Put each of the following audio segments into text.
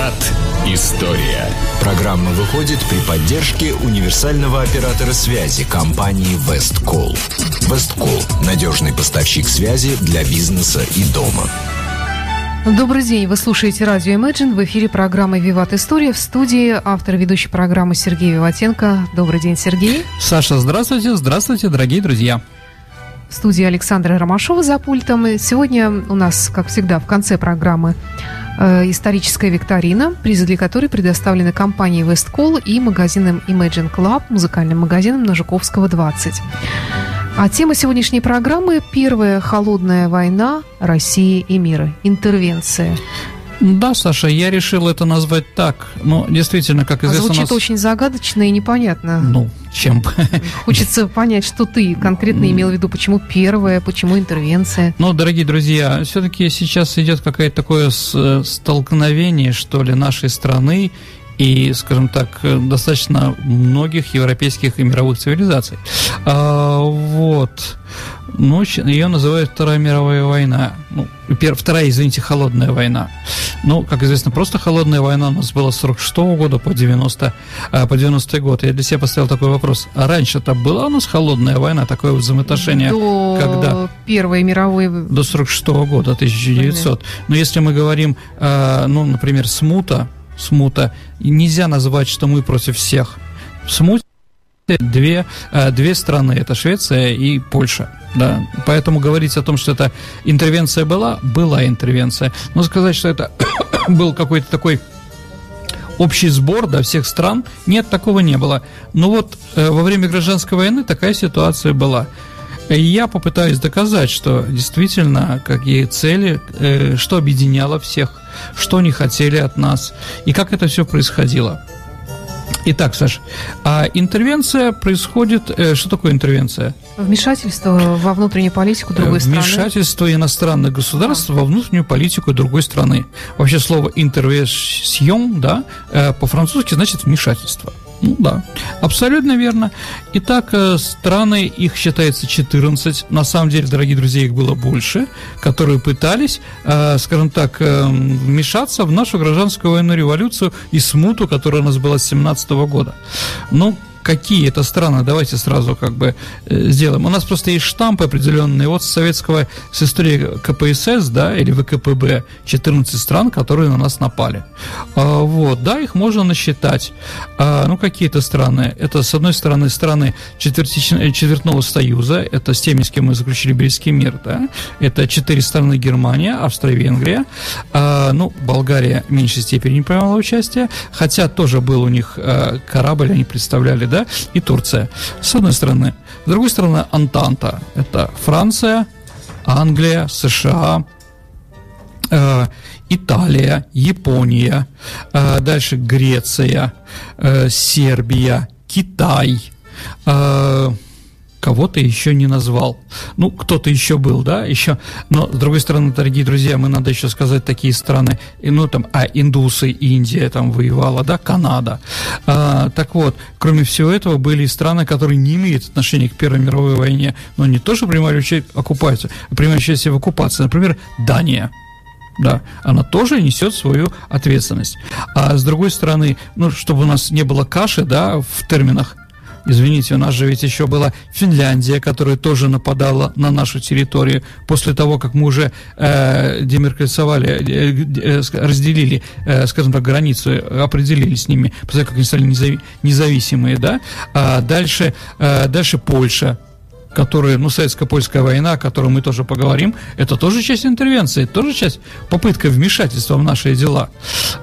Виват История. Программа выходит при поддержке универсального оператора связи компании Весткол. Весткол – надежный поставщик связи для бизнеса и дома. Добрый день, вы слушаете радио Imagine. В эфире программы «Виват История». В студии автор ведущей программы Сергей Виватенко. Добрый день, Сергей. Саша, здравствуйте. Здравствуйте, дорогие друзья. В студии Александра Ромашова за пультом. И сегодня у нас, как всегда, в конце программы историческая викторина, призы для которой предоставлены компанией Westcall и магазином Imagine Club, музыкальным магазином на Жуковского, 20. А тема сегодняшней программы – Первая холодная война России и мира. Интервенция. Да, Саша, я решил это назвать так. Но действительно, как известно... Звучит нас... очень загадочно и непонятно. Ну, чем? Хочется понять, что ты конкретно имел в виду, почему первая, почему интервенция. Ну, дорогие друзья, все-таки сейчас идет какое-то такое столкновение, что ли, нашей страны и, скажем так, достаточно многих европейских и мировых цивилизаций. А, вот. Ну, ее называют Вторая мировая война. Ну, пер, вторая, извините, холодная война. Ну, как известно, просто холодная война у нас была с 46 -го года по 90 а, по 90 год. Я для себя поставил такой вопрос. А раньше-то была у нас холодная война, такое взаимоотношение? До когда? Первой мировой... До 46 -го года, 1900. Войны. Но если мы говорим, а, ну, например, смута, смута. нельзя назвать, что мы против всех. В смуте две, э, две страны, это Швеция и Польша. Да. Поэтому говорить о том, что это интервенция была, была интервенция. Но сказать, что это был какой-то такой общий сбор да, всех стран, нет, такого не было. Но вот э, во время гражданской войны такая ситуация была. Я попытаюсь доказать, что действительно какие цели, э, что объединяло всех, что они хотели от нас и как это все происходило. Итак, Саш, а интервенция происходит... Э, что такое интервенция? Вмешательство во внутреннюю политику другой Вмешательство страны. Вмешательство иностранных государств а. во внутреннюю политику другой страны. Вообще слово «интервенсион», да, э, по-французски значит «вмешательство». Ну да, абсолютно верно. Итак, э, страны, их считается 14, на самом деле, дорогие друзья, их было больше, которые пытались, э, скажем так, э, вмешаться в нашу гражданскую военную революцию и смуту, которая у нас была с 17 года. Ну, какие это страны, давайте сразу как бы э, сделаем. У нас просто есть штампы определенные. Вот с советского, с истории КПСС, да, или ВКПБ, 14 стран, которые на нас напали. А, вот, да, их можно насчитать. А, ну, какие-то страны. Это, с одной стороны, страны четвертного союза, это с теми, с кем мы заключили Брестский мир, да. Это четыре страны Германия, Австрия, Венгрия. А, ну, Болгария в меньшей степени не принимала участие, хотя тоже был у них а, корабль, они представляли да, и Турция. С одной стороны. С другой стороны, Антанта. Это Франция, Англия, США, э, Италия, Япония, э, дальше Греция, э, Сербия, Китай, э, кого-то еще не назвал. Ну, кто-то еще был, да, еще. Но, с другой стороны, дорогие друзья, мы надо еще сказать такие страны, ну, там, а, индусы, Индия там воевала, да, Канада. А, так вот, кроме всего этого, были и страны, которые не имеют отношения к Первой мировой войне, но не то, что принимали участие в оккупации, а принимали участие в оккупации. Например, Дания да, она тоже несет свою ответственность. А с другой стороны, ну, чтобы у нас не было каши, да, в терминах, Извините, у нас же ведь еще была Финляндия, которая тоже нападала на нашу территорию после того, как мы уже э, демаркализовали, э, э, разделили, э, скажем так, границу, определили с ними, после того, как они стали независимые, да. А дальше, э, дальше Польша, которые, ну, советско-польская война, о которой мы тоже поговорим, это тоже часть интервенции, тоже часть попытка вмешательства в наши дела.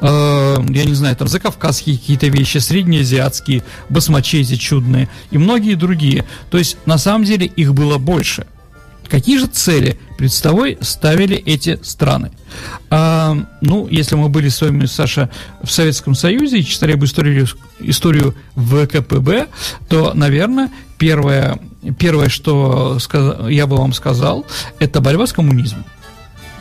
Э, я не знаю, там закавказские какие-то вещи, среднеазиатские, басмачети чудные и многие другие. То есть, на самом деле, их было больше. Какие же цели перед собой ставили эти страны? А, ну, если мы были с вами, Саша, в Советском Союзе и читали об историю, историю ВКПБ, то, наверное, первое, первое, что я бы вам сказал, это борьба с коммунизмом.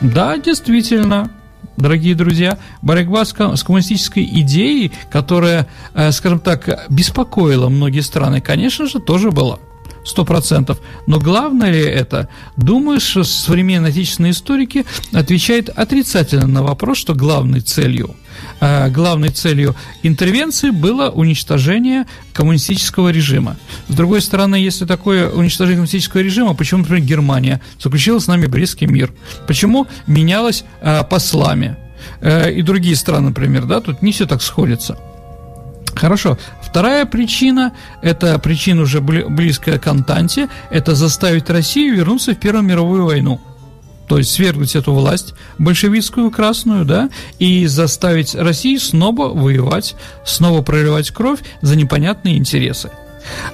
Да, действительно, дорогие друзья, борьба с, коммунистической идеей, которая, э, скажем так, беспокоила многие страны, конечно же, тоже была. 100%. Но главное ли это? Думаю, что современные отечественные историки отвечают отрицательно на вопрос, что главной целью э, главной целью интервенции было уничтожение коммунистического режима. С другой стороны, если такое уничтожение коммунистического режима, почему, например, Германия заключила с нами Брестский мир? Почему менялась э, послами? Э, и другие страны, например, да, тут не все так сходится. Хорошо. Вторая причина, это причина уже близкая к Антанте, это заставить Россию вернуться в Первую мировую войну. То есть свергнуть эту власть большевистскую красную, да, и заставить Россию снова воевать, снова проливать кровь за непонятные интересы.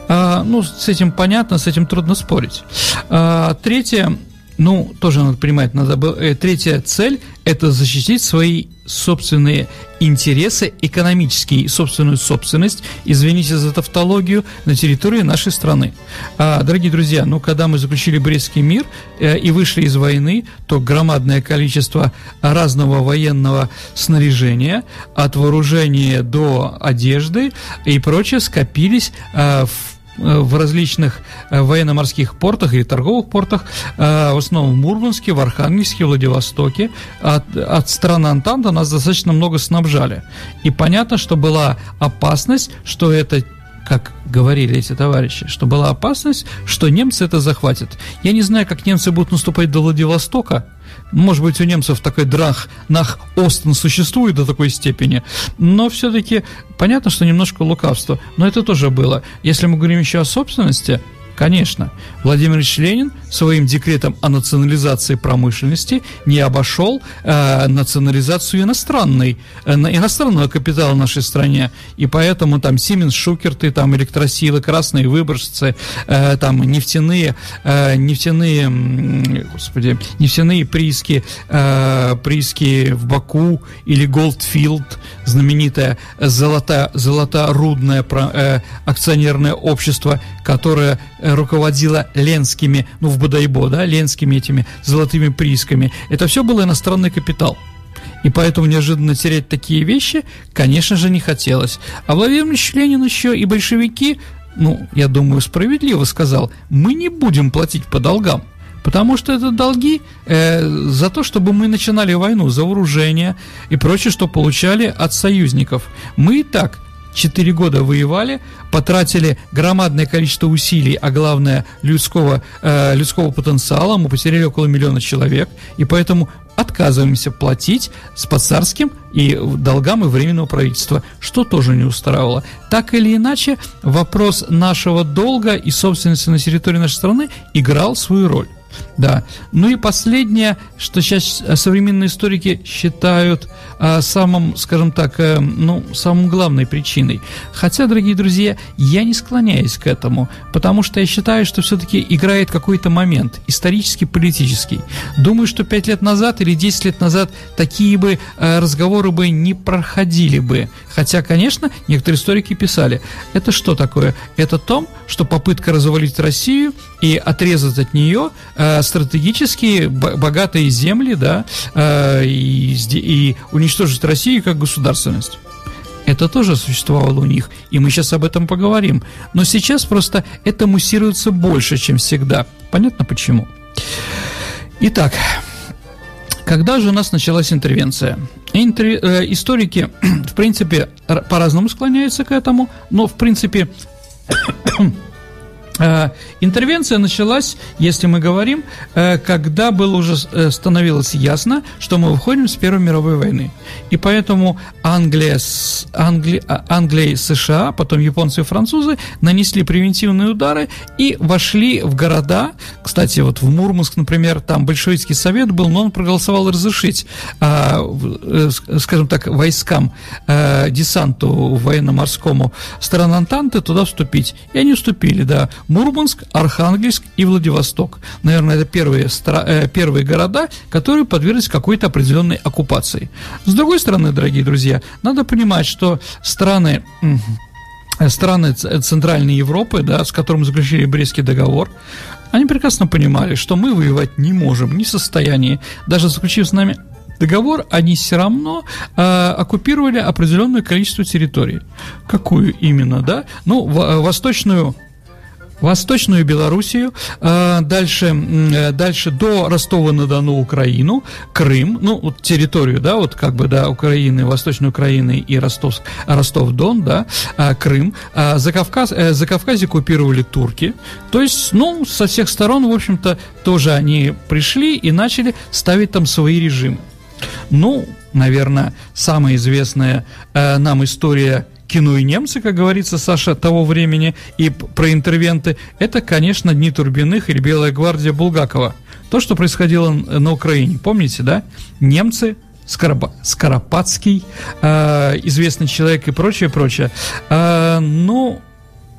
А, ну, с этим понятно, с этим трудно спорить. А, третье, ну, тоже надо понимать, надо было, э, третья цель – это защитить свои собственные интересы, экономические и собственную собственность, извините за тавтологию, на территории нашей страны. А, дорогие друзья, ну, когда мы заключили Брестский мир э, и вышли из войны, то громадное количество разного военного снаряжения, от вооружения до одежды и прочее скопились э, в в различных э, военно-морских портах или торговых портах, э, в основном в Мурманске, в Архангельске, Владивостоке. От, от стран Антанта нас достаточно много снабжали. И понятно, что была опасность, что это как говорили эти товарищи, что была опасность, что немцы это захватят. Я не знаю, как немцы будут наступать до Владивостока, может быть, у немцев такой драх, нах Остен существует до такой степени, но все-таки понятно, что немножко лукавство. Но это тоже было. Если мы говорим еще о собственности, Конечно, Владимир Ильич Ленин своим декретом о национализации промышленности не обошел э, национализацию иностранной, э, иностранного капитала в нашей стране, и поэтому там Сименс, Шукерты, там электросилы, красные выборжцы, э, там нефтяные, э, нефтяные, господи, нефтяные прииски, э, прииски в Баку или Голдфилд, знаменитое золото, золоторудное э, акционерное общество, которое руководила ленскими, ну, в Бодайбо, да, ленскими этими золотыми приисками. Это все был иностранный капитал. И поэтому неожиданно терять такие вещи, конечно же, не хотелось. А Владимир Ильич Ленин еще и большевики, ну, я думаю, справедливо сказал, мы не будем платить по долгам. Потому что это долги э, за то, чтобы мы начинали войну, за вооружение и прочее, что получали от союзников. Мы и так четыре года воевали, потратили громадное количество усилий, а главное людского, э, людского потенциала, мы потеряли около миллиона человек, и поэтому отказываемся платить с подцарским и долгам и временного правительства, что тоже не устраивало. Так или иначе, вопрос нашего долга и собственности на территории нашей страны играл свою роль. Да. Ну и последнее, что сейчас современные историки считают а, самым, скажем так, а, ну, самым главной причиной. Хотя, дорогие друзья, я не склоняюсь к этому, потому что я считаю, что все-таки играет какой-то момент, исторический, политический. Думаю, что 5 лет назад или 10 лет назад такие бы а, разговоры бы не проходили бы. Хотя, конечно, некоторые историки писали, это что такое? Это том, что попытка развалить Россию и отрезать от нее э, стратегические богатые земли, да, э, и, и уничтожить Россию как государственность. Это тоже существовало у них, и мы сейчас об этом поговорим. Но сейчас просто это муссируется больше, чем всегда. Понятно почему? Итак, когда же у нас началась интервенция? Интер... Э, историки, в принципе, по-разному склоняются к этому, но, в принципе, интервенция началась, если мы говорим, э, когда было уже э, становилось ясно, что мы выходим с Первой мировой войны. И поэтому Англия, Англи, а, Англия и США, потом японцы и французы нанесли превентивные удары и вошли в города. Кстати, вот в Мурманск, например, там большевистский совет был, но он проголосовал разрешить, а, скажем так, войскам, десанту военно-морскому стран Антанты туда вступить. И они вступили, да. Мурманск, Архангельск и Владивосток. Наверное, это первые, э, первые города, которые подверглись какой-то определенной оккупации. С другой стороны, дорогие друзья, надо понимать, что страны страны Центральной Европы, да, с которыми заключили Брестский договор, они прекрасно понимали, что мы воевать не можем, не в состоянии, даже заключив с нами договор, они все равно э, оккупировали определенное количество территорий. Какую именно, да? Ну, в, восточную Восточную Белоруссию, э, дальше, э, дальше до Ростова-на-Дону Украину, Крым, ну, вот территорию, да, вот как бы, да, Украины, Восточной Украины и Ростов, Ростов-Дон, да, э, Крым, за Кавказ, за Кавказе оккупировали турки, то есть, ну, со всех сторон, в общем-то, тоже они пришли и начали ставить там свои режимы. Ну, наверное, самая известная э, нам история кино и немцы, как говорится, Саша, того времени, и про интервенты, это, конечно, Дни Турбиных или Белая гвардия Булгакова. То, что происходило на Украине, помните, да? Немцы, Скоропа, Скоропадский, э, известный человек и прочее, прочее. Э, ну,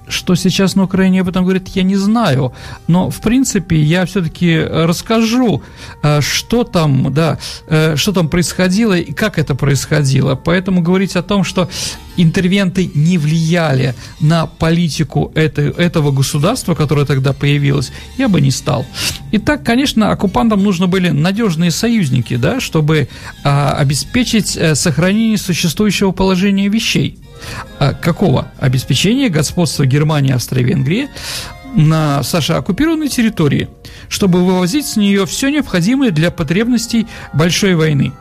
что сейчас на Украине об этом говорит, я не знаю. Но, в принципе, я все-таки расскажу, э, что там, да, э, что там происходило и как это происходило. Поэтому говорить о том, что интервенты не влияли на политику этой, этого государства, которое тогда появилось, я бы не стал. Итак, конечно, оккупантам нужны были надежные союзники, да, чтобы а, обеспечить сохранение существующего положения вещей. А какого? Обеспечения господства Германии и Австро-Венгрии на Саша оккупированной территории, чтобы вывозить с нее все необходимое для потребностей большой войны.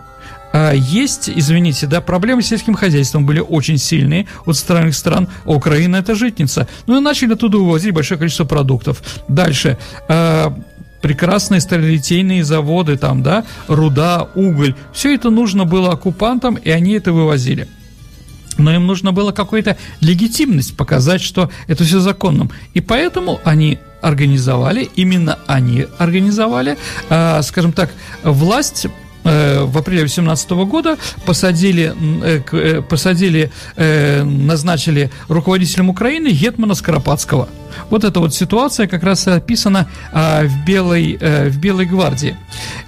А есть, извините, да, проблемы с сельским хозяйством были очень сильные от странных стран. Украина это житница. Ну и начали оттуда вывозить большое количество продуктов. Дальше. Э, прекрасные сталелитейные заводы, там, да, руда, уголь. Все это нужно было оккупантам, и они это вывозили но им нужно было какую-то легитимность показать, что это все законным. И поэтому они организовали, именно они организовали, э, скажем так, власть э, в апреле 18 года посадили, э, э, посадили назначили руководителем Украины Гетмана Скоропадского. Вот эта вот ситуация как раз описана э, в, Белой, в Белой гвардии.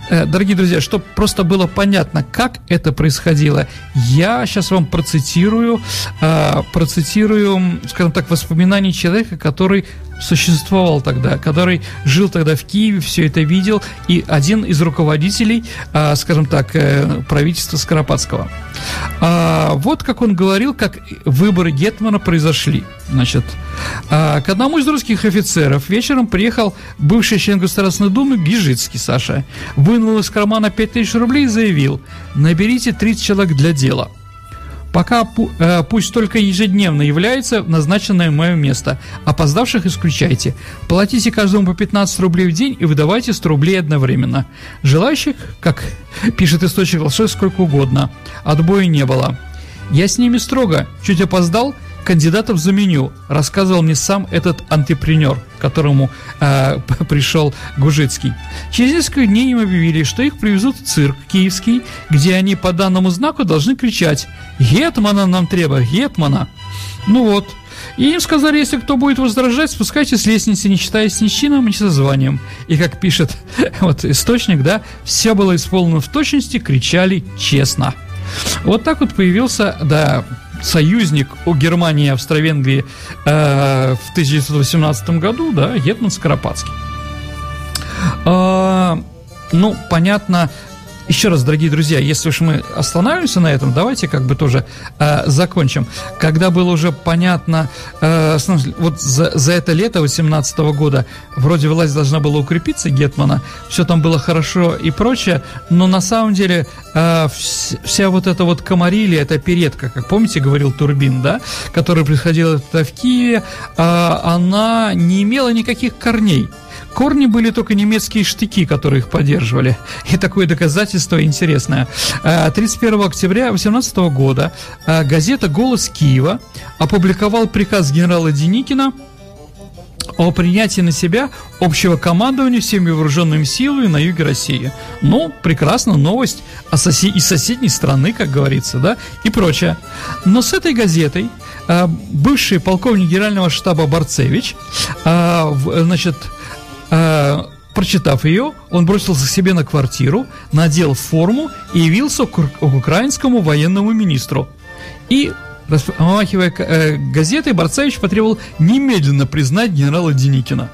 Э, дорогие друзья, чтобы просто было понятно, как это происходило, я сейчас вам процитирую, э, процитирую, скажем так, воспоминания человека, который существовал тогда, который жил тогда в Киеве, все это видел, и один из руководителей, э, скажем так, правительства Скоропадского. А, вот как он говорил, как выборы Гетмана произошли. Значит, к одному из русских офицеров вечером приехал бывший член Государственной Думы Гижицкий Саша. Вы вынул из кармана 5000 рублей и заявил «Наберите 30 человек для дела». Пока э, пусть только ежедневно является назначенное мое место. Опоздавших исключайте. Платите каждому по 15 рублей в день и выдавайте 100 рублей одновременно. Желающих, как пишет источник волшеб, сколько угодно. Отбоя не было. Я с ними строго. Чуть опоздал, кандидатов заменю, рассказывал мне сам этот антрепренер, к которому э, пришел Гужицкий. Через несколько дней им объявили, что их привезут в цирк киевский, где они по данному знаку должны кричать «Гетмана нам треба, Гетмана!» Ну вот, и им сказали, если кто будет возражать, спускайте с лестницы, не считаясь ни с чином, ни со званием. И как пишет вот источник, да, все было исполнено в точности, кричали честно. Вот так вот появился, да, союзник у Германии и Австро-Венгрии э, в 1918 году, да, Гетман Скоропадский. Э, ну, понятно, еще раз, дорогие друзья, если уж мы останавливаемся на этом, давайте как бы тоже э, закончим. Когда было уже понятно, э, вот за, за это лето 18 года вроде власть должна была укрепиться Гетмана, все там было хорошо и прочее, но на самом деле э, вс, вся вот эта вот комарилия, эта передка, как помните, говорил Турбин, да, которая происходила в Киеве, э, она не имела никаких корней. Корни были только немецкие штыки, которые их поддерживали. И такое доказательство интересное. 31 э, октября 18 года э, газета «Голос Киева» опубликовал приказ генерала Деникина о принятии на себя общего командования всеми вооруженными силами на юге России. Ну, прекрасно, новость о соси- из соседней страны, как говорится, да, и прочее. Но с этой газетой э, бывший полковник генерального штаба Барцевич, э, значит, э, прочитав ее, он бросился к себе на квартиру, надел форму и явился к, украинскому военному министру. И, размахивая э, газетой, Барцевич потребовал немедленно признать генерала Деникина.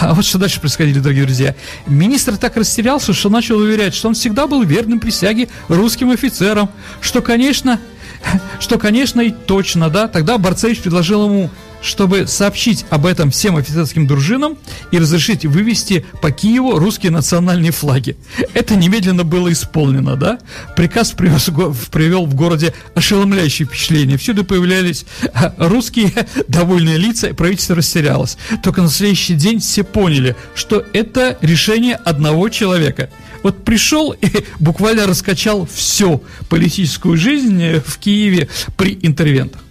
А вот что дальше происходило, дорогие друзья. Министр так растерялся, что начал уверять, что он всегда был верным присяге русским офицерам, что, конечно, что, конечно, и точно, да, тогда Барцевич предложил ему чтобы сообщить об этом всем офицерским дружинам и разрешить вывести по Киеву русские национальные флаги. Это немедленно было исполнено, да? Приказ привез, привел в городе ошеломляющее впечатление. Всюду появлялись а, русские довольные лица, и правительство растерялось. Только на следующий день все поняли, что это решение одного человека – вот пришел и буквально раскачал всю политическую жизнь в Киеве при интервентах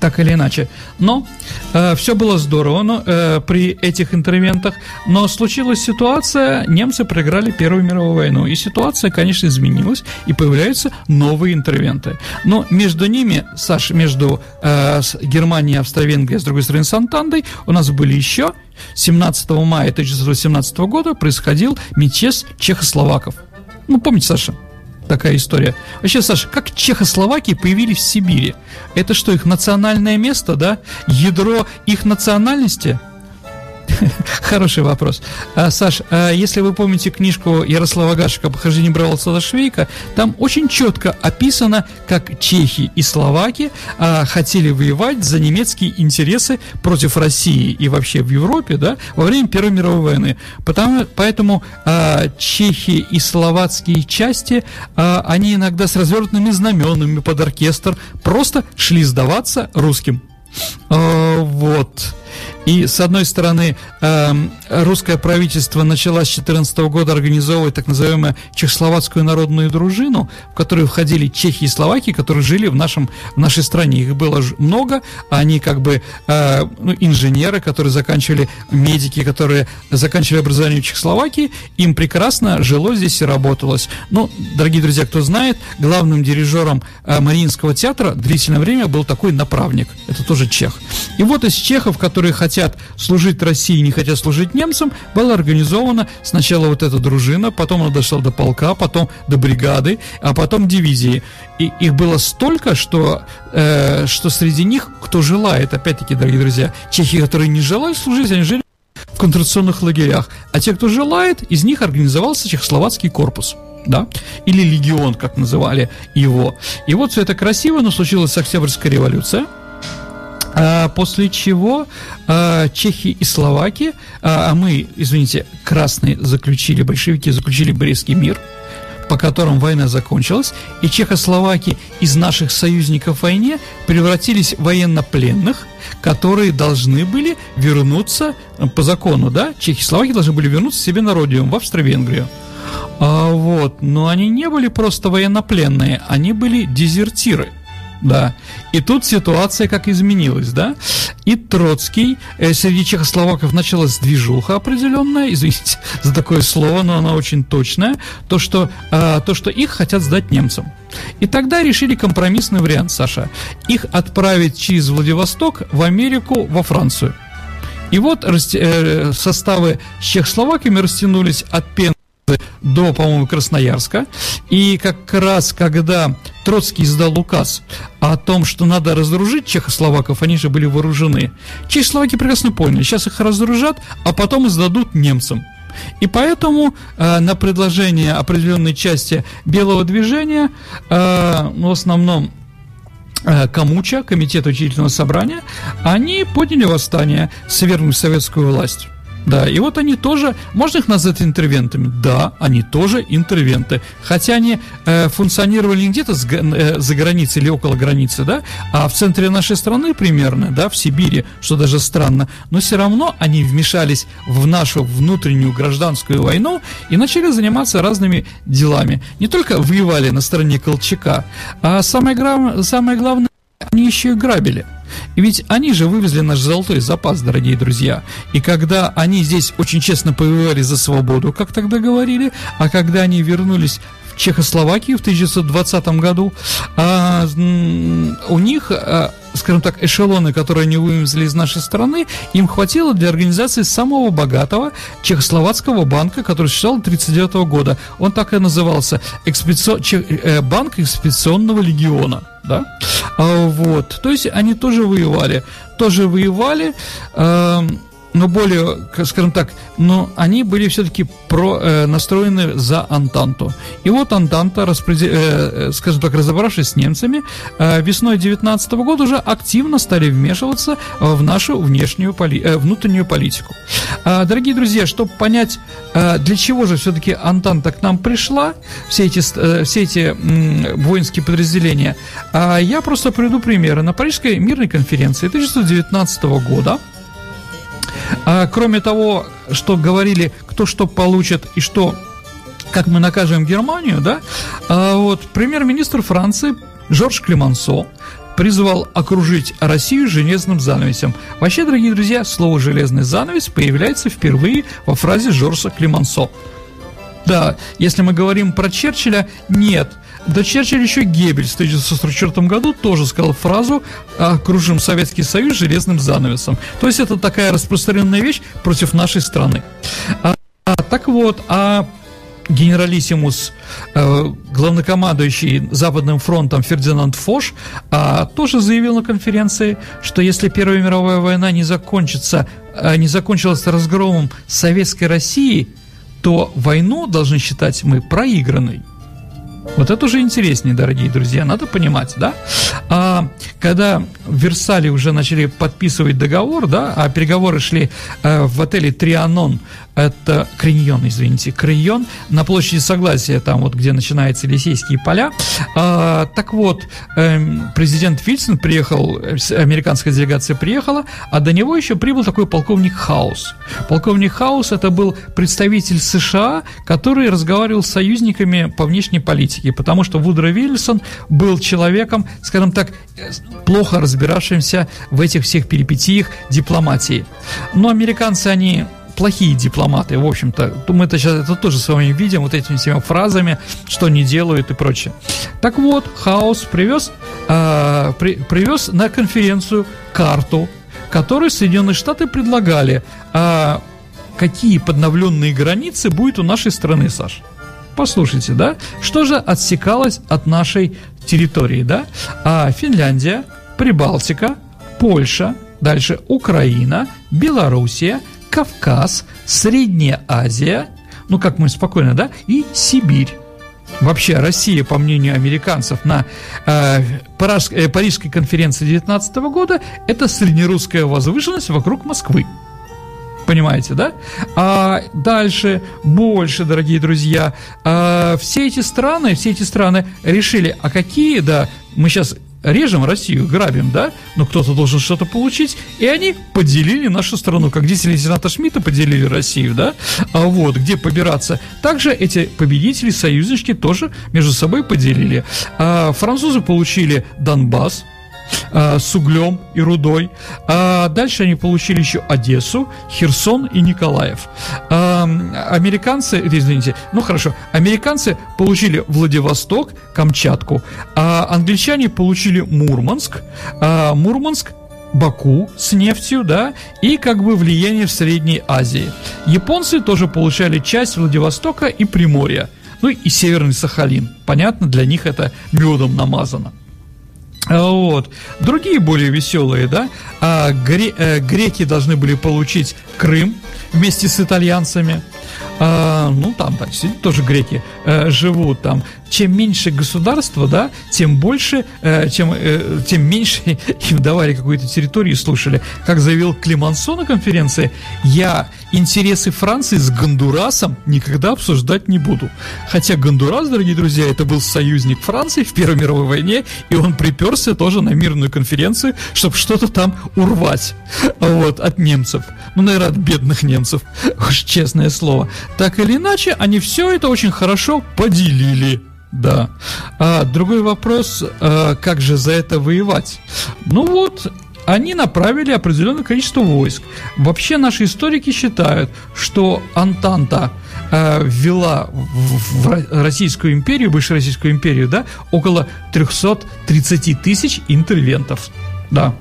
так или иначе. Но э, все было здорово но, э, при этих интервентах, но случилась ситуация, немцы проиграли Первую мировую войну, и ситуация, конечно, изменилась, и появляются новые интервенты. Но между ними, Саш, между э, Германией Австро-Венгрией, с другой стороны, Сантандой, у нас были еще 17 мая 1918 года происходил мятеж чехословаков. Ну, помните, Саша? Такая история. Вообще, Саша, как чехословаки появились в Сибири? Это что, их национальное место, да? Ядро их национальности? Хороший вопрос. А, Саш, а если вы помните книжку Ярослава Гашика «Похождение Бравла Салашвейка», там очень четко описано, как чехи и словаки а, хотели воевать за немецкие интересы против России и вообще в Европе, да, во время Первой мировой войны. Потому, поэтому чехи и словацкие части, они иногда с развернутыми знаменами под оркестр просто шли сдаваться русским. А, вот. И, с одной стороны, э, русское правительство начало с 2014 года организовывать так называемую Чехословацкую народную дружину, в которую входили чехи и словаки, которые жили в, нашем, в нашей стране. Их было много, они как бы э, ну, инженеры, которые заканчивали, медики, которые заканчивали образование в Чехословакии, им прекрасно жило здесь и работалось. Ну, дорогие друзья, кто знает, главным дирижером э, Мариинского театра длительное время был такой направник, это тоже чех. И вот из чехов, которые хотели хотят служить России, не хотят служить немцам, была организована сначала вот эта дружина, потом она дошла до полка, потом до бригады, а потом дивизии. И их было столько, что, э, что среди них, кто желает, опять-таки, дорогие друзья, чехи, которые не желают служить, они жили в концентрационных лагерях, а те, кто желает, из них организовался чехословацкий корпус да, или легион, как называли его. И вот все это красиво, но случилась Октябрьская революция – после чего а, чехи и словаки, а, а мы, извините, красные заключили, большевики заключили Брестский мир, по которым война закончилась, и чехословаки из наших союзников в войне превратились в военнопленных, которые должны были вернуться э, по закону, да, чехи и словаки должны были вернуться себе на родину, в Австро-Венгрию. А, вот, но они не были просто военнопленные, они были дезертиры – да. И тут ситуация как изменилась, да. И Троцкий, э, среди чехословаков началась движуха определенная, извините за такое слово, но оно очень точное, то, что, э, то, что их хотят сдать немцам. И тогда решили компромиссный вариант, Саша. Их отправить через Владивосток в Америку, во Францию. И вот э, составы с чехословаками растянулись от Пен до, по-моему, Красноярска. И как раз, когда Троцкий издал указ о том, что надо разоружить чехословаков, они же были вооружены, чехословаки прекрасно поняли, сейчас их разоружат, а потом издадут немцам. И поэтому э, на предложение определенной части белого движения, э, ну, в основном э, Камуча, комитет учительного собрания, они подняли восстание, свергнув советскую власть. Да, и вот они тоже, можно их назвать интервентами? Да, они тоже интервенты. Хотя они э, функционировали не где-то с, э, за границей или около границы, да, а в центре нашей страны примерно, да, в Сибири, что даже странно, но все равно они вмешались в нашу внутреннюю гражданскую войну и начали заниматься разными делами. Не только воевали на стороне Колчака, а самое, гра... самое главное, они еще и грабили. И ведь они же вывезли наш золотой запас, дорогие друзья. И когда они здесь очень честно повоевали за свободу, как тогда говорили, а когда они вернулись в Чехословакию в 1920 году, а, у них, а, скажем так, эшелоны, которые они вывезли из нашей страны, им хватило для организации самого богатого чехословацкого банка, который существовал 1939 года. Он так и назывался. Экспедицион... Чех... Э, банк экспедиционного легиона да, а, вот, то есть они тоже воевали, тоже воевали, э, но более, скажем так, но они были все-таки про, э, настроены за Антанту. И вот Антанта, распредел, э, э, скажем так, разобравшись с немцами, э, весной 19 года уже активно стали вмешиваться в нашу внешнюю поли, э, внутреннюю политику. Э, дорогие друзья, чтобы понять, э, для чего же все-таки Антанта к нам пришла, все эти, э, все эти э, воинские подразделения, э, я просто приведу примеры. На Парижской мирной конференции 1919 года а, кроме того, что говорили, кто что получит и что, как мы накажем Германию, да, а, вот премьер-министр Франции Жорж Клемансо призвал окружить Россию железным занавесом. Вообще, дорогие друзья, слово «железный занавес» появляется впервые во фразе Жоржа Клемансо. Да, если мы говорим про Черчилля, нет. До Черчилля еще Геббель в 1944 году тоже сказал фразу «окружим Советский Союз железным занавесом». То есть это такая распространенная вещь против нашей страны. А, а, так вот, а генералиссимус, э, главнокомандующий Западным фронтом Фердинанд Фош, э, тоже заявил на конференции, что если Первая мировая война не закончится, э, не закончилась разгромом Советской России, то войну должны считать мы проигранной. Вот это уже интереснее, дорогие друзья, надо понимать, да? А, когда в Версале уже начали подписывать договор, да, а переговоры шли э, в отеле Трианон это Криньон, извините, Криньон, на площади Согласия, там вот, где начинаются Елисейские поля. А, так вот, эм, президент Вильсон приехал, американская делегация приехала, а до него еще прибыл такой полковник Хаус. Полковник Хаус это был представитель США, который разговаривал с союзниками по внешней политике, потому что Вудро Вильсон был человеком, скажем так, плохо разбиравшимся в этих всех перипетиях дипломатии. Но американцы, они плохие дипломаты, в общем-то. Мы это сейчас это тоже с вами видим, вот этими всеми фразами, что не делают и прочее. Так вот, Хаус привез, э, при, привез на конференцию карту, которую Соединенные Штаты предлагали. Э, какие подновленные границы будет у нашей страны, Саш? Послушайте, да? Что же отсекалось от нашей территории, да? А Финляндия, Прибалтика, Польша, дальше Украина, Белоруссия, Кавказ, Средняя Азия, ну как мы спокойно, да, и Сибирь. Вообще Россия, по мнению американцев, на э, э, Парижской конференции 19 года это среднерусская возвышенность вокруг Москвы. Понимаете, да? А дальше, больше, дорогие друзья, а, все эти страны, все эти страны решили, а какие, да, мы сейчас режем Россию, грабим, да, но кто-то должен что-то получить, и они поделили нашу страну, как дети лейтенанта Шмидта поделили Россию, да, а вот, где побираться. Также эти победители, союзнички тоже между собой поделили. А, французы получили Донбасс, э, с углем и рудой. А дальше они получили еще Одессу, Херсон и Николаев. А, американцы, извините, ну хорошо, американцы получили Владивосток, Камчатку, а англичане получили Мурманск, а Мурманск Баку с нефтью, да, и как бы влияние в Средней Азии. Японцы тоже получали часть Владивостока и Приморья, ну и Северный Сахалин. Понятно, для них это медом намазано. А, вот. Другие более веселые, да, а, гре, э, греки должны были получить Крым вместе с итальянцами. А, ну, там, да, тоже греки э, живут там. Чем меньше государства, да, тем больше, э, чем, э, тем меньше им давали какую-то территорию и слушали. Как заявил Климансо на конференции, я интересы Франции с Гондурасом никогда обсуждать не буду. Хотя Гондурас, дорогие друзья, это был союзник Франции в Первой мировой войне, и он приперся тоже на мирную конференцию, чтобы что-то там урвать вот, от немцев. Ну, наверное, от бедных немцев, уж честное слово. Так или иначе, они все это очень хорошо поделили. Да. А другой вопрос, а, как же за это воевать? Ну вот, они направили определенное количество войск. Вообще наши историки считают, что Антанта э, ввела в, в Российскую империю, бывшую Российскую империю, да, около 330 тысяч интервентов. Да.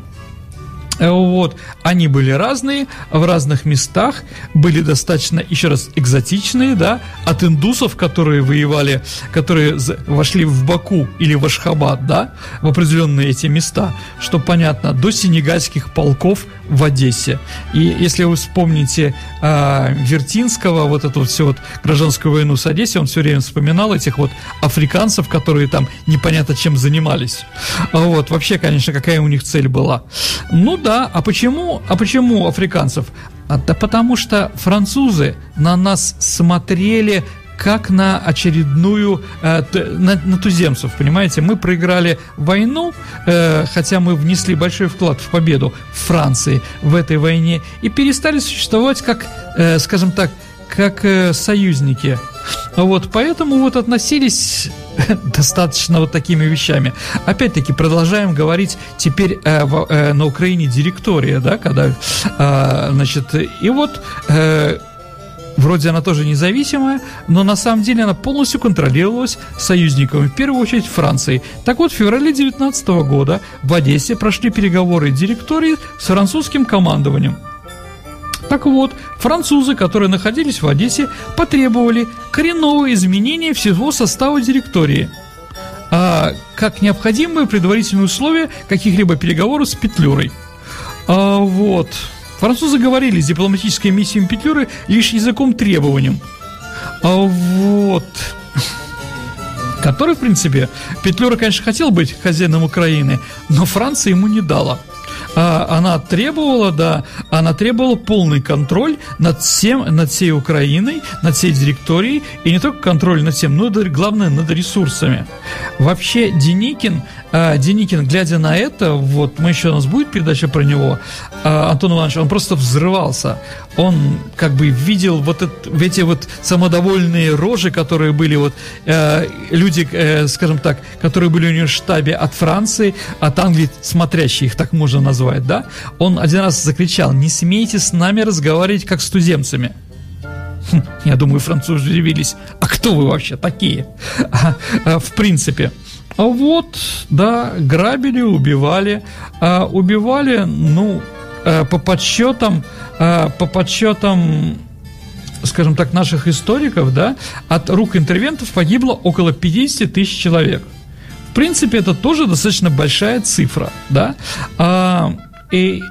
Вот. Они были разные, в разных местах, были достаточно, еще раз, экзотичные, да, от индусов, которые воевали, которые вошли в Баку или в Ашхабад, да, в определенные эти места, что понятно, до сенегальских полков в Одессе. И если вы вспомните э, Вертинского, вот эту вот всю вот гражданскую войну с Одессе, он все время вспоминал этих вот африканцев, которые там непонятно чем занимались. Вот, вообще, конечно, какая у них цель была. Ну да, да, а почему, а почему африканцев? А, да потому что французы на нас смотрели как на очередную, э, на, на туземцев, понимаете? Мы проиграли войну, э, хотя мы внесли большой вклад в победу Франции в этой войне и перестали существовать как, э, скажем так, как э, союзники. Вот, поэтому вот относились достаточно вот такими вещами. Опять-таки продолжаем говорить теперь э, в, э, на Украине директория, да, когда, э, значит, и вот э, Вроде она тоже независимая, но на самом деле она полностью контролировалась союзниками, в первую очередь Францией. Так вот, в феврале 19 года в Одессе прошли переговоры директории с французским командованием – так вот, французы, которые находились в Одессе, потребовали коренного изменения всего состава директории а, как необходимое предварительное условие каких-либо переговоров с Петлюрой. А, вот. Французы говорили с дипломатической миссией Петлюры лишь языком требованием. А, вот который, в принципе, Петлюра, конечно, хотел быть хозяином Украины, но Франция ему не дала – она требовала, да, она требовала полный контроль над всем, над всей Украиной, над всей территорией, и не только контроль над всем, но и главное над ресурсами. Вообще Деникин, Деникин, глядя на это, вот мы еще у нас будет передача про него, э, Антон Иванович, он просто взрывался. Он как бы видел вот это, эти вот самодовольные рожи, которые были вот э, люди, э, скажем так, которые были у него в штабе от Франции, от Англии, смотрящие их так можно назвать, да? Он один раз закричал: "Не смейте с нами разговаривать как с туземцами". Хм, я думаю, французы удивились. А кто вы вообще такие? А, а, в принципе. А вот, да, грабили, убивали. А, убивали, ну, а, по подсчетам, а, по подсчетам скажем так, наших историков, да, от рук интервентов погибло около 50 тысяч человек. В принципе, это тоже достаточно большая цифра, да. А, и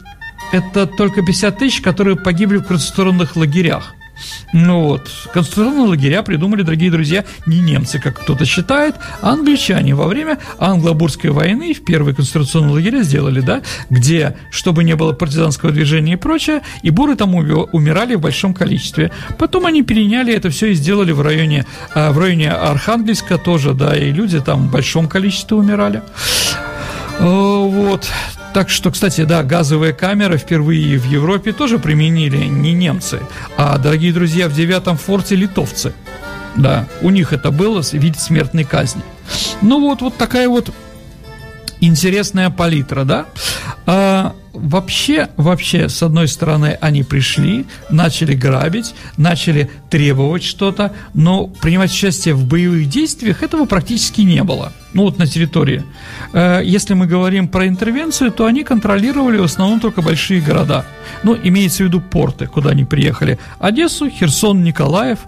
это только 50 тысяч, которые погибли в концентрационных лагерях. Ну вот, концентрационные лагеря придумали, дорогие друзья, не немцы, как кто-то считает, а англичане во время англобурской войны в первые концентрационные лагеря сделали, да, где, чтобы не было партизанского движения и прочее, и буры там умирали в большом количестве. Потом они переняли это все и сделали в районе, а, в районе Архангельска тоже, да, и люди там в большом количестве умирали. Вот, так что, кстати, да, газовые камеры впервые в Европе тоже применили не немцы, а, дорогие друзья, в девятом форте литовцы. Да, у них это было вид смертной казни. Ну вот, вот такая вот интересная палитра, да? А, вообще, вообще, с одной стороны, они пришли, начали грабить, начали требовать что-то, но принимать участие в боевых действиях этого практически не было. Ну вот на территории. Э, если мы говорим про интервенцию, то они контролировали в основном только большие города. Ну, имеется в виду порты, куда они приехали. Одессу, Херсон, Николаев.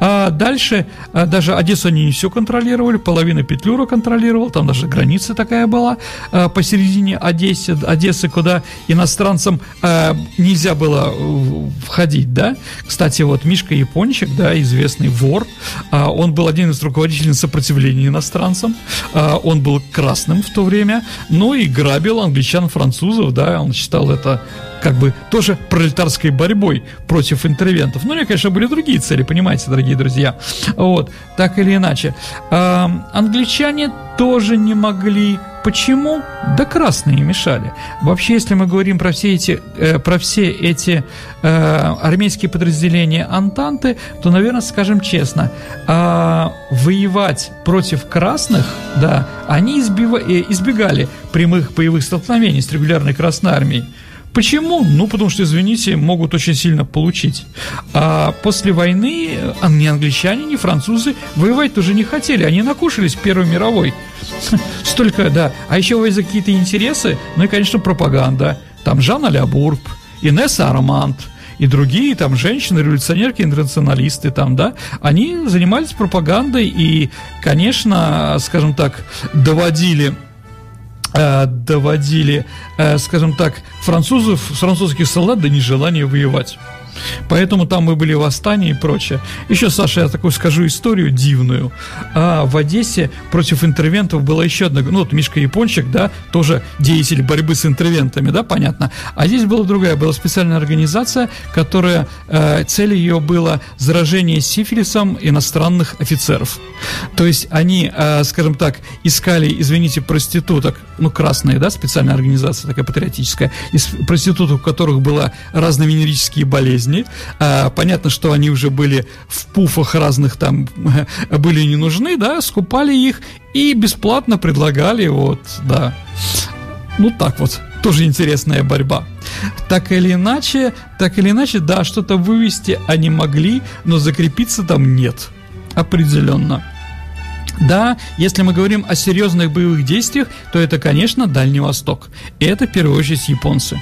А дальше, э, даже Одессу они не все контролировали, половина Петлюра контролировал, там даже граница такая была э, посередине Одессы, Одессы, куда иностранцам нельзя было входить, да. Кстати, вот Мишка Япончик, да, известный вор, э, он был один из руководителей сопротивления иностранцам, он был красным в то время, но и грабил англичан, французов, да, он считал это как бы тоже пролетарской борьбой против интервентов. Ну, у них, конечно, были другие цели, понимаете, дорогие друзья. Вот, так или иначе. Э, англичане тоже не могли Почему? Да красные мешали. Вообще, если мы говорим про все эти, э, про все эти э, армейские подразделения Антанты, то, наверное, скажем честно, э, воевать против красных, да, они избива, э, избегали прямых боевых столкновений с регулярной Красной Армией. Почему? Ну, потому что, извините, могут очень сильно получить. А после войны ни англичане, ни французы воевать тоже не хотели. Они накушались Первой мировой. Столько, да. А еще за какие-то интересы, ну и, конечно, пропаганда. там Жанна Лябурб, Инесса Арманд, и другие там женщины, революционерки, интернационалисты там, да, они занимались пропагандой и, конечно, скажем так, доводили доводили, э, скажем так, французов, французских солдат до нежелания воевать. Поэтому там и были восстания и прочее. Еще, Саша, я такую скажу историю дивную. А, в Одессе против интервентов была еще одна, ну вот Мишка Япончик, да, тоже деятель борьбы с интервентами, да, понятно. А здесь была другая, была специальная организация, которая, э, цель ее была заражение сифилисом иностранных офицеров. То есть они, э, скажем так, искали, извините, проституток, ну, красные, да, специальная организация такая патриотическая, из проституток, у которых было разные венерические болезни, болезни. А, понятно, что они уже были в пуфах разных там, были не нужны, да, скупали их и бесплатно предлагали, вот, да. Ну, так вот, тоже интересная борьба. Так или иначе, так или иначе, да, что-то вывести они могли, но закрепиться там нет. Определенно. Да, если мы говорим о серьезных боевых действиях, то это, конечно, Дальний Восток. И это, в первую очередь, японцы.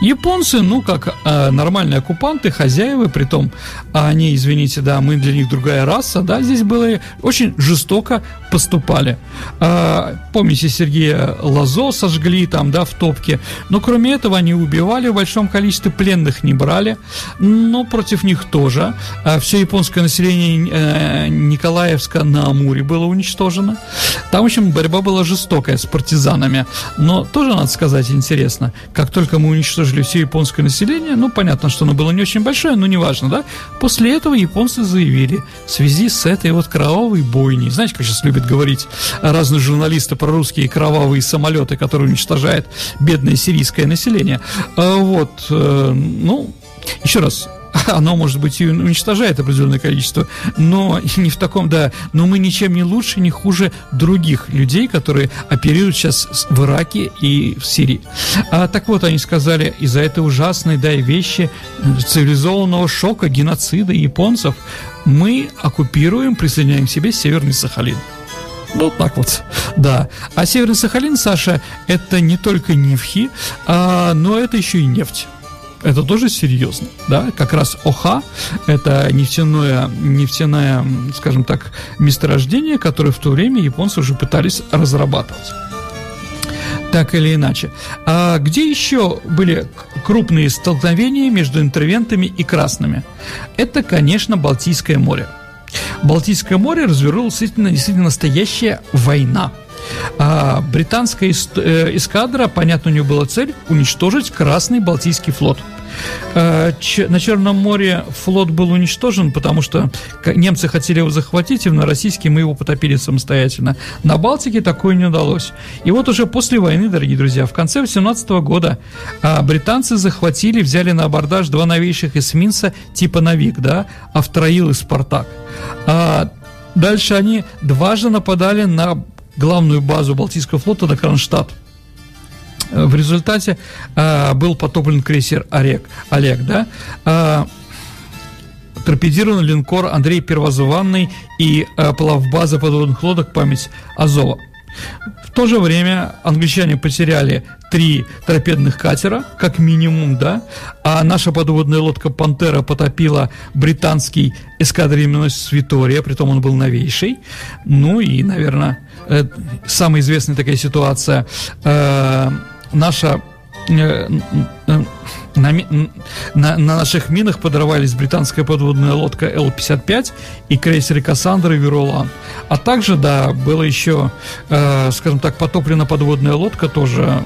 Японцы, ну, как э, нормальные оккупанты, хозяева, при том, они, извините, да, мы для них другая раса, да, здесь было очень жестоко поступали. Э, помните, Сергея Лазо сожгли там, да, в топке, но кроме этого они убивали в большом количестве, пленных не брали, но против них тоже. Э, все японское население э, Николаевска на Амуре было уничтожено. Там, в общем, борьба была жестокая с партизанами, но тоже, надо сказать, интересно, как только мы уничтожили все японское население, ну, понятно, что оно было не очень большое, но неважно, да, после этого японцы заявили в связи с этой вот кровавой бойней, знаете, как сейчас любят говорить разные журналисты про русские кровавые самолеты, которые уничтожают бедное сирийское население, а вот, э, ну, еще раз, оно, может быть, и уничтожает определенное количество, но не в таком, да, но мы ничем не лучше, не хуже других людей, которые оперируют сейчас в Ираке и в Сирии. А, так вот, они сказали, из-за этой ужасной, да, вещи цивилизованного шока, геноцида японцев, мы оккупируем, присоединяем к себе Северный Сахалин. Ну, так вот, да. А Северный Сахалин, Саша, это не только нефхи, а, но это еще и нефть это тоже серьезно, да, как раз ОХА, это нефтяное, нефтяное, скажем так, месторождение, которое в то время японцы уже пытались разрабатывать так или иначе. А где еще были крупные столкновения между интервентами и красными? Это, конечно, Балтийское море. Балтийское море развернулась действительно, действительно настоящая война – а британская э, эскадра, понятно, у нее была цель уничтожить Красный Балтийский флот. А, на Черном море флот был уничтожен, потому что немцы хотели его захватить, и на российский мы его потопили самостоятельно. На Балтике такое не удалось. И вот уже после войны, дорогие друзья, в конце 18 года а, британцы захватили, взяли на абордаж два новейших эсминца типа «Навик», да, Автроил и «Спартак». А, дальше они дважды нападали на главную базу Балтийского флота на Кронштадт. В результате э, был потоплен крейсер Олег, Олег да? Э, торпедирован линкор Андрей Первозванный и э, плавбаза подводных лодок «Память Азова». В то же время англичане потеряли три торпедных катера, как минимум, да, а наша подводная лодка «Пантера» потопила британский эскадреносец «Витория», притом он был новейший. Ну и, наверное, э, самая известная такая ситуация, э, наша э, на, на, на наших минах подорвались британская подводная лодка Л-55 и крейсеры Кассандра и Вирулан. А также, да, было еще, э, скажем так, потоплена подводная лодка, тоже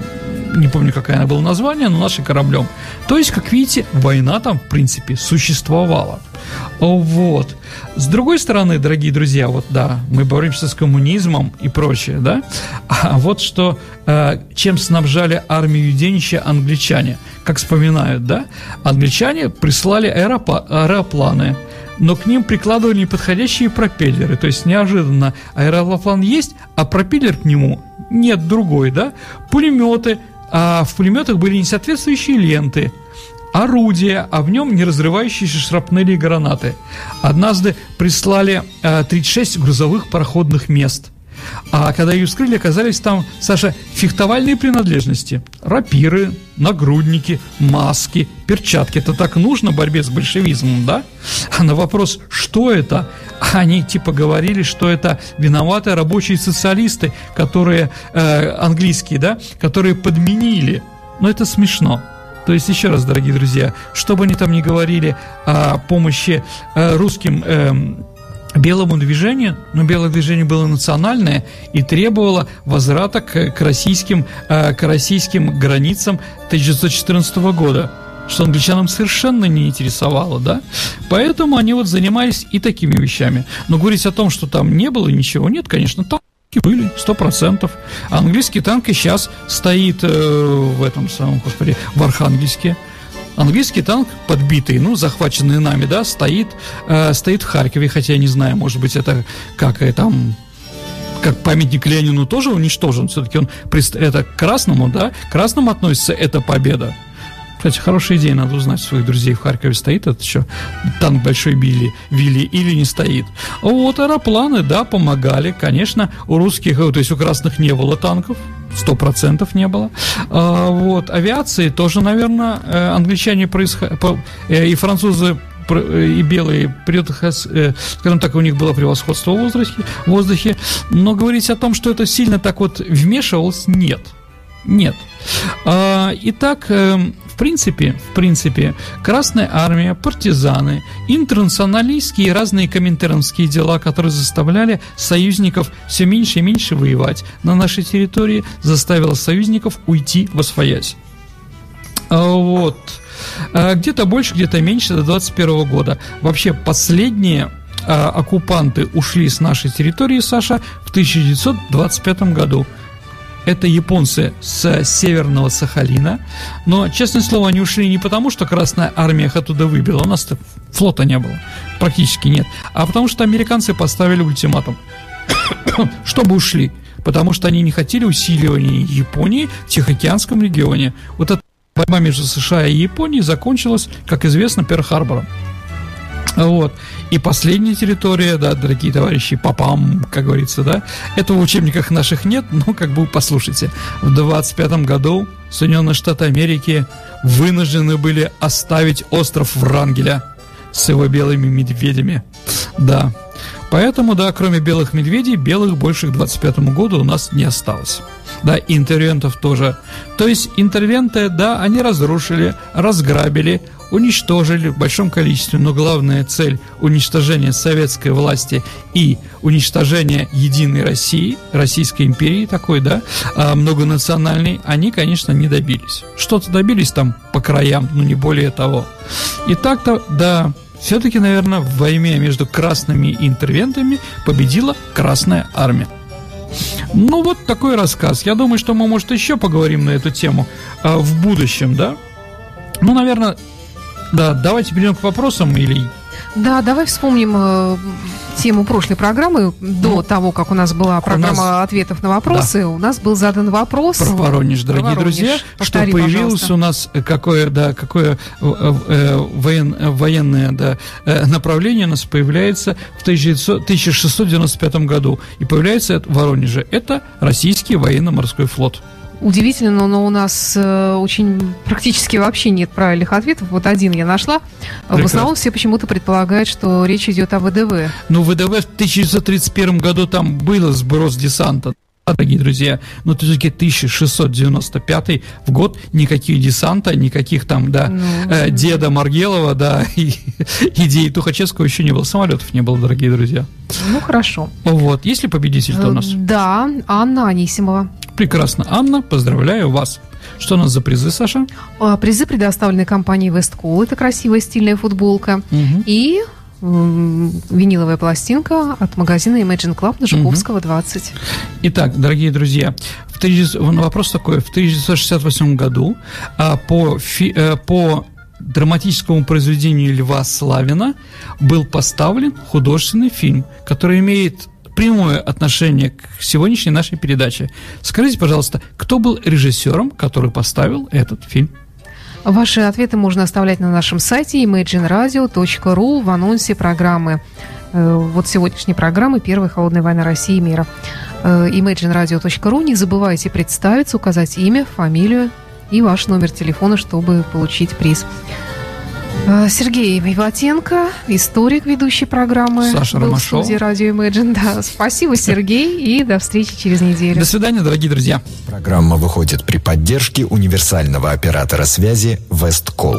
не помню, какая она была название, но нашим кораблем. То есть, как видите, война там, в принципе, существовала. Вот. С другой стороны, дорогие друзья, вот да, мы боремся с коммунизмом и прочее, да, а вот что, э, чем снабжали армию Денища англичане, как вспоминают, да, англичане прислали аэропла- аэропланы, но к ним прикладывали неподходящие пропеллеры, то есть неожиданно аэроплан есть, а пропеллер к нему нет другой, да, пулеметы, а в пулеметах были несоответствующие ленты – орудие, а в нем не разрывающиеся шрапнели и гранаты. Однажды прислали э, 36 грузовых пароходных мест. А когда ее вскрыли, оказались там, Саша, фехтовальные принадлежности. Рапиры, нагрудники, маски, перчатки. Это так нужно в борьбе с большевизмом, да? А на вопрос, что это, они типа говорили, что это виноваты рабочие социалисты, которые, э, английские, да, которые подменили. Но это смешно. То есть, еще раз, дорогие друзья, что бы они там ни говорили о помощи э, русским э, белому движению, но белое движение было национальное и требовало возврата к, к, российским, э, к российским границам 1914 года что англичанам совершенно не интересовало, да, поэтому они вот занимались и такими вещами. Но говорить о том, что там не было ничего, нет, конечно, там были, сто процентов. Английский танк и сейчас стоит э, в этом самом, господи, в Архангельске. Английский танк подбитый, ну, захваченный нами, да, стоит, э, стоит в Харькове, хотя я не знаю, может быть, это как и там как памятник Ленину тоже уничтожен, все-таки он это к красному, да, к красному относится эта победа. Кстати, хорошая идея, надо узнать своих друзей в Харькове, стоит это что, танк большой Билли, Вилли или не стоит. Вот аэропланы, да, помогали, конечно, у русских, то есть у красных не было танков, сто процентов не было. А, вот, авиации тоже, наверное, э, англичане происход... Э, и французы э, и белые, скажем так, у них было превосходство в воздухе, в воздухе, но говорить о том, что это сильно так вот вмешивалось, нет. Нет. А, итак, эм, принципе, в принципе, Красная Армия, партизаны, интернационалистские и разные коминтерновские дела, которые заставляли союзников все меньше и меньше воевать на нашей территории, заставило союзников уйти во своясь. А, вот. А, где-то больше, где-то меньше до 21 года. Вообще последние оккупанты ушли с нашей территории, Саша, в 1925 году это японцы с северного Сахалина. Но, честное слово, они ушли не потому, что Красная Армия их оттуда выбила, у нас флота не было, практически нет, а потому что американцы поставили ультиматум, чтобы ушли, потому что они не хотели усиливания Японии в Тихоокеанском регионе. Вот эта борьба между США и Японией закончилась, как известно, Перл-Харбором. Вот. И последняя территория, да, дорогие товарищи, папам, как говорится, да, этого в учебниках наших нет, но как бы послушайте. В 25 году Соединенные Штаты Америки вынуждены были оставить остров Врангеля с его белыми медведями. Да. Поэтому, да, кроме белых медведей, белых больше к 25 году у нас не осталось. Да, интервентов тоже. То есть интервенты, да, они разрушили, разграбили, уничтожили в большом количестве, но главная цель уничтожения советской власти и уничтожения единой России, Российской империи такой, да, а, многонациональной, они, конечно, не добились. Что-то добились там по краям, но не более того. И так-то, да, все-таки, наверное, в войне между красными интервентами победила Красная Армия. Ну, вот такой рассказ. Я думаю, что мы, может, еще поговорим на эту тему а, в будущем, да? Ну, наверное, да, давайте перейдем к вопросам или... Да, давай вспомним э, тему прошлой программы. До ну, того, как у нас была программа нас... ответов на вопросы, да. у нас был задан вопрос. Про Воронеж, дорогие Воронеж. друзья. Повтори, что появилось пожалуйста. у нас какое, да, какое э, э, воен, военное да, э, направление у нас появляется в 1900, 1695 году. И появляется в Воронеже. Это российский военно-морской флот. Удивительно, но у нас э, очень практически вообще нет правильных ответов. Вот один я нашла. Прекрасно. В основном все почему-то предполагают, что речь идет о ВДВ. Ну, ВДВ в 1931 году там был сброс десанта дорогие друзья, но все-таки 1695 в год никаких десанта, никаких там, да, ну, э, деда Маргелова, да, и идеи Тухачевского еще не было, самолетов не было, дорогие друзья. Ну, хорошо. Вот, есть ли победитель-то у нас? Э, да, Анна Анисимова. Прекрасно. Анна, поздравляю вас. Что у нас за призы, Саша? А, призы предоставлены компанией Westcool. Это красивая стильная футболка. Угу. И виниловая пластинка от магазина Imagine Club на Жуковского 20. Итак, дорогие друзья, в, вопрос такой. В 1968 году а, по, фи, а, по драматическому произведению Льва Славина был поставлен художественный фильм, который имеет прямое отношение к сегодняшней нашей передаче. Скажите, пожалуйста, кто был режиссером, который поставил этот фильм? Ваши ответы можно оставлять на нашем сайте imagineradio.ru в анонсе программы. Э, вот сегодняшней программы «Первая холодная война России и мира». imagineradio.ru. Не забывайте представиться, указать имя, фамилию и ваш номер телефона, чтобы получить приз. Э, Сергей Иватенко, историк ведущей программы. Саша был Ромашова. в студии Радио Imagine. Да, спасибо, Сергей, и до встречи через неделю. До свидания, дорогие друзья. Программа выходит при поддержке универсального оператора связи Весткол.